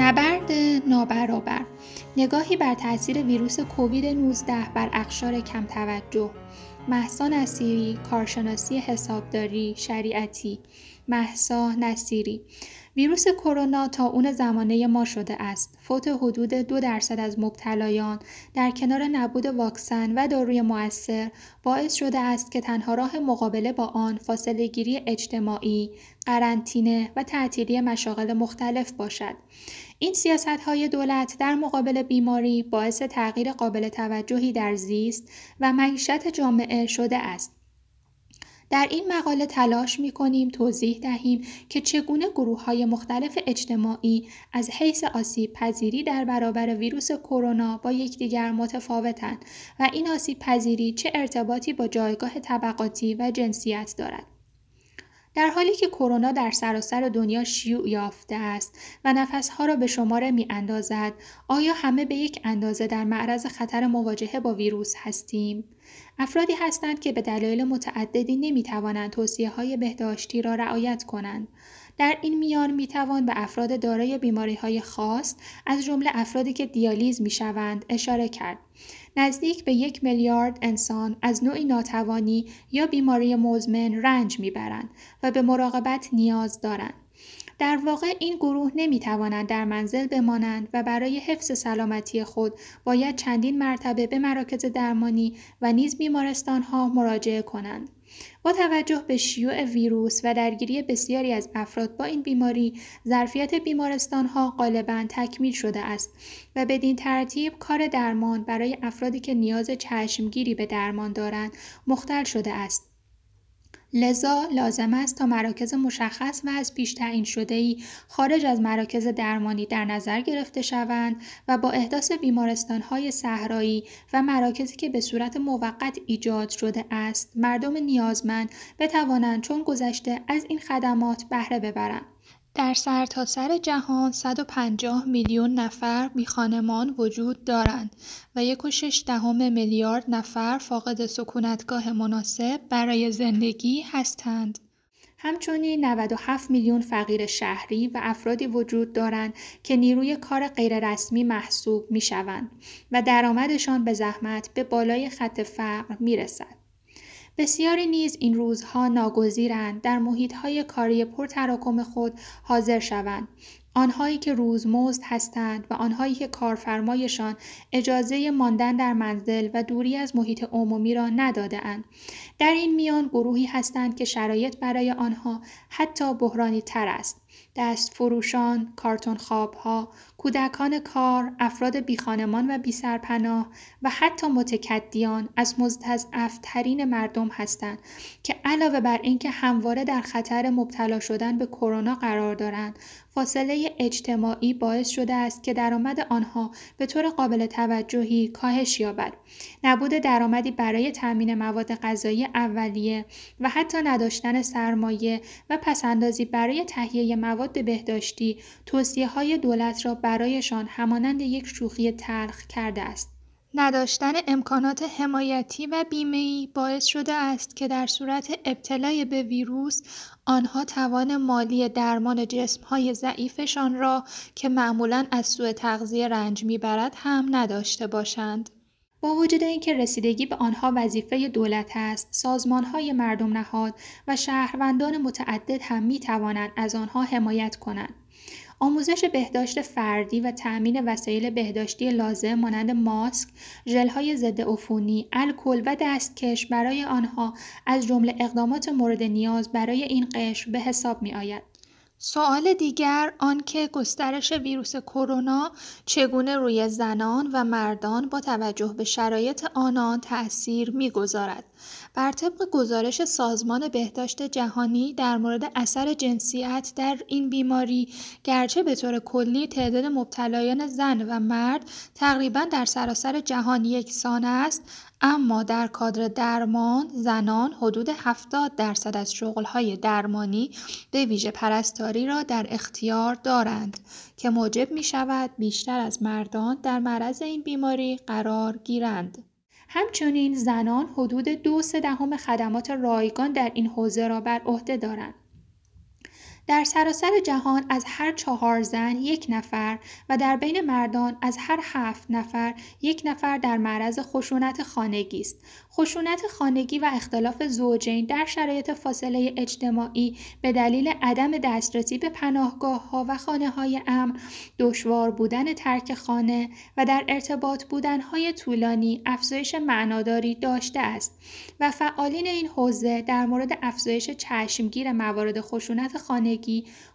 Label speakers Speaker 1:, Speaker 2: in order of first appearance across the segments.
Speaker 1: نبرد نابرابر. نگاهی بر تاثیر ویروس کووید 19 بر اقشار کم توجه محسا نصیری کارشناسی حسابداری شریعتی. محسا نصیری ویروس کرونا تا اون زمانه ما شده است. فوت حدود دو درصد از مبتلایان در کنار نبود واکسن و داروی مؤثر باعث شده است که تنها راه مقابله با آن فاصله گیری اجتماعی، قرنطینه و تعطیلی مشاغل مختلف باشد. این سیاست های دولت در مقابل بیماری باعث تغییر قابل توجهی در زیست و معیشت جامعه شده است. در این مقاله تلاش می کنیم توضیح دهیم که چگونه گروه های مختلف اجتماعی از حیث آسیب پذیری در برابر ویروس کرونا با یکدیگر متفاوتند و این آسیب پذیری چه ارتباطی با جایگاه طبقاتی و جنسیت دارد. در حالی که کرونا در سراسر دنیا شیوع یافته است و نفسها را به شماره می اندازد، آیا همه به یک اندازه در معرض خطر مواجهه با ویروس هستیم؟ افرادی هستند که به دلایل متعددی نمی توانند توصیه های بهداشتی را رعایت کنند. در این میان می توان به افراد دارای بیماری های خاص از جمله افرادی که دیالیز می شوند اشاره کرد. نزدیک به یک میلیارد انسان از نوعی ناتوانی یا بیماری مزمن رنج می‌برند و به مراقبت نیاز دارند. در واقع این گروه نمی توانند در منزل بمانند و برای حفظ سلامتی خود باید چندین مرتبه به مراکز درمانی و نیز بیمارستان ها مراجعه کنند. با توجه به شیوع ویروس و درگیری بسیاری از افراد با این بیماری ظرفیت بیمارستان ها غالبا تکمیل شده است و بدین ترتیب کار درمان برای افرادی که نیاز چشمگیری به درمان دارند مختل شده است. لذا لازم است تا مراکز مشخص و از پیش تعیین شده ای خارج از مراکز درمانی در نظر گرفته شوند و با احداث بیمارستان های صحرایی و مراکزی که به صورت موقت ایجاد شده است مردم نیازمند بتوانند چون گذشته از این خدمات بهره ببرند. در سرتاسر سر جهان 150 میلیون نفر بیخانمان وجود دارند و یک و شش دهم میلیارد نفر فاقد سکونتگاه مناسب برای زندگی هستند. همچنین 97 میلیون فقیر شهری و افرادی وجود دارند که نیروی کار غیررسمی محسوب می شوند و درآمدشان به زحمت به بالای خط فقر می رسد. بسیاری نیز این روزها ناگزیرند در محیطهای کاری پرتراکم خود حاضر شوند آنهایی که روزمزد هستند و آنهایی که کارفرمایشان اجازه ماندن در منزل و دوری از محیط عمومی را نداده اند. در این میان گروهی هستند که شرایط برای آنها حتی بحرانی تر است. دست فروشان، کارتون خوابها، کودکان کار، افراد بیخانمان و بی سرپناه و حتی متکدیان از مستضعفترین مردم هستند که علاوه بر اینکه همواره در خطر مبتلا شدن به کرونا قرار دارند فاصله اجتماعی باعث شده است که درآمد آنها به طور قابل توجهی کاهش یابد. نبود درآمدی برای تامین مواد غذایی اولیه و حتی نداشتن سرمایه و پسندازی برای تهیه مواد بهداشتی توصیه های دولت را برایشان همانند یک شوخی تلخ کرده است نداشتن امکانات حمایتی و بیمه‌ای باعث شده است که در صورت ابتلای به ویروس آنها توان مالی درمان جسمهای ضعیفشان را که معمولا از سوء تغذیه رنج می‌برد هم نداشته باشند. با وجود اینکه رسیدگی به آنها وظیفه دولت است، سازمانهای مردم نهاد و شهروندان متعدد هم می توانند از آنها حمایت کنند. آموزش بهداشت فردی و تأمین وسایل بهداشتی لازم مانند ماسک، ژل‌های ضد عفونی، الکل و دستکش برای آنها از جمله اقدامات مورد نیاز برای این قشر به حساب می‌آید. سوال دیگر آنکه گسترش ویروس کرونا چگونه روی زنان و مردان با توجه به شرایط آنان تأثیر می‌گذارد. بر طبق گزارش سازمان بهداشت جهانی در مورد اثر جنسیت در این بیماری گرچه به طور کلی تعداد مبتلایان زن و مرد تقریبا در سراسر جهان یکسان است اما در کادر درمان زنان حدود 70 درصد از شغلهای درمانی به ویژه پرستاری را در اختیار دارند که موجب می شود بیشتر از مردان در معرض این بیماری قرار گیرند. همچنین زنان حدود دو سه دهم خدمات رایگان در این حوزه را بر عهده دارند. در سراسر جهان از هر چهار زن یک نفر و در بین مردان از هر هفت نفر یک نفر در معرض خشونت خانگی است. خشونت خانگی و اختلاف زوجین در شرایط فاصله اجتماعی به دلیل عدم دسترسی به پناهگاه ها و خانه های امن، دشوار بودن ترک خانه و در ارتباط بودن های طولانی افزایش معناداری داشته است و فعالین این حوزه در مورد افزایش چشمگیر موارد خشونت خانگی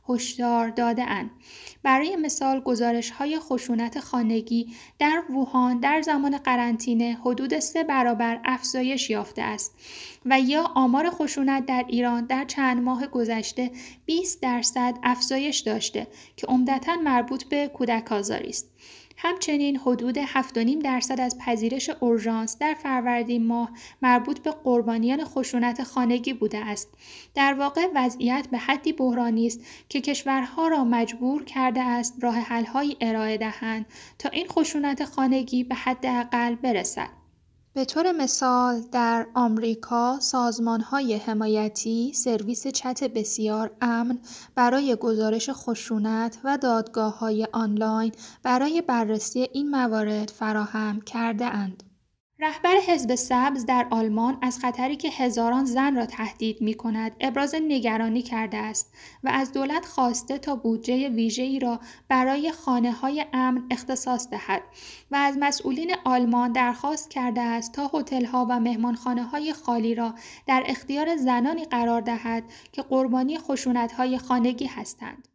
Speaker 1: هشدار داده برای مثال گزارش های خشونت خانگی در ووهان در زمان قرنطینه حدود سه برابر افزایش یافته است. و یا آمار خشونت در ایران در چند ماه گذشته 20 درصد افزایش داشته که عمدتا مربوط به کودک آزاری است. همچنین حدود 7.5 درصد از پذیرش اورژانس در فروردین ماه مربوط به قربانیان خشونت خانگی بوده است. در واقع وضعیت به حدی بحرانی است که کشورها را مجبور کرده است راه حل‌هایی ارائه دهند تا این خشونت خانگی به حداقل برسد. به طور مثال در آمریکا های حمایتی سرویس چت بسیار امن برای گزارش خشونت و های آنلاین برای بررسی این موارد فراهم کرده اند. رهبر حزب سبز در آلمان از خطری که هزاران زن را تهدید می کند ابراز نگرانی کرده است و از دولت خواسته تا بودجه ویژه‌ای را برای خانه های امن اختصاص دهد و از مسئولین آلمان درخواست کرده است تا ها و مهمانخانه های خالی را در اختیار زنانی قرار دهد که قربانی های خانگی هستند.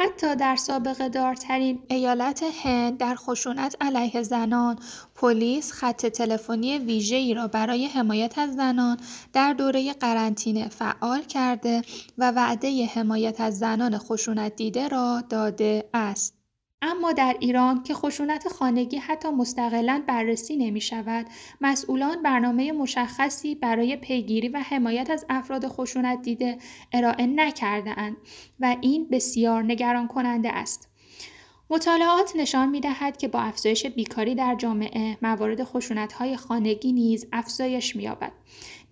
Speaker 1: حتی در سابقه دارترین ایالت هند در خشونت علیه زنان پلیس خط تلفنی ویژه‌ای را برای حمایت از زنان در دوره قرنطینه فعال کرده و وعده حمایت از زنان خشونت دیده را داده است. اما در ایران که خشونت خانگی حتی مستقلا بررسی نمی شود، مسئولان برنامه مشخصی برای پیگیری و حمایت از افراد خشونت دیده ارائه نکرده اند و این بسیار نگران کننده است. مطالعات نشان می دهد که با افزایش بیکاری در جامعه موارد خشونت های خانگی نیز افزایش می یابد.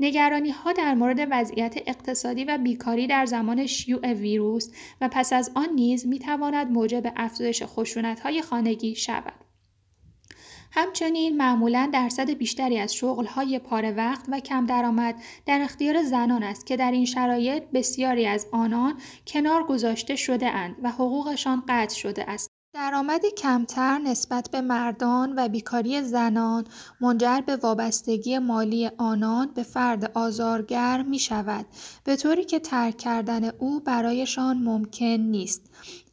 Speaker 1: نگرانی ها در مورد وضعیت اقتصادی و بیکاری در زمان شیوع ویروس و پس از آن نیز می تواند موجب افزایش خشونت های خانگی شود. همچنین معمولا درصد بیشتری از شغلهای پاره وقت و کم درآمد در اختیار زنان است که در این شرایط بسیاری از آنان کنار گذاشته شده اند و حقوقشان قطع شده است. درآمد کمتر نسبت به مردان و بیکاری زنان منجر به وابستگی مالی آنان به فرد آزارگر می شود به طوری که ترک کردن او برایشان ممکن نیست.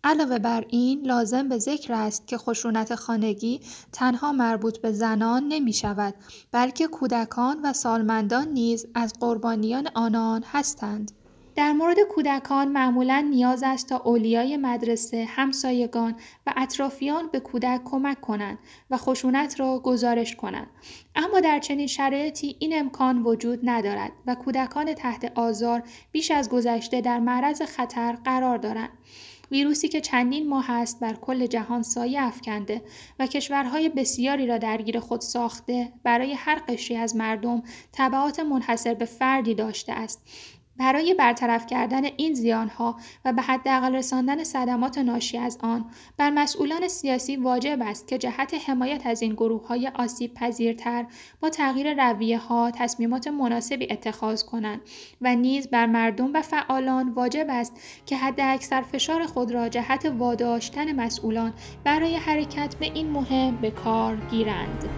Speaker 1: علاوه بر این لازم به ذکر است که خشونت خانگی تنها مربوط به زنان نمی شود بلکه کودکان و سالمندان نیز از قربانیان آنان هستند. در مورد کودکان معمولا نیاز است تا اولیای مدرسه، همسایگان و اطرافیان به کودک کمک کنند و خشونت را گزارش کنند. اما در چنین شرایطی این امکان وجود ندارد و کودکان تحت آزار بیش از گذشته در معرض خطر قرار دارند. ویروسی که چندین ماه است بر کل جهان سایه افکنده و کشورهای بسیاری را درگیر خود ساخته برای هر قشری از مردم تبعات منحصر به فردی داشته است برای برطرف کردن این زیانها و به حداقل رساندن صدمات ناشی از آن بر مسئولان سیاسی واجب است که جهت حمایت از این گروه های آسیب پذیرتر با تغییر رویه ها تصمیمات مناسبی اتخاذ کنند و نیز بر مردم و فعالان واجب است که حد اکثر فشار خود را جهت واداشتن مسئولان برای حرکت به این مهم به کار گیرند.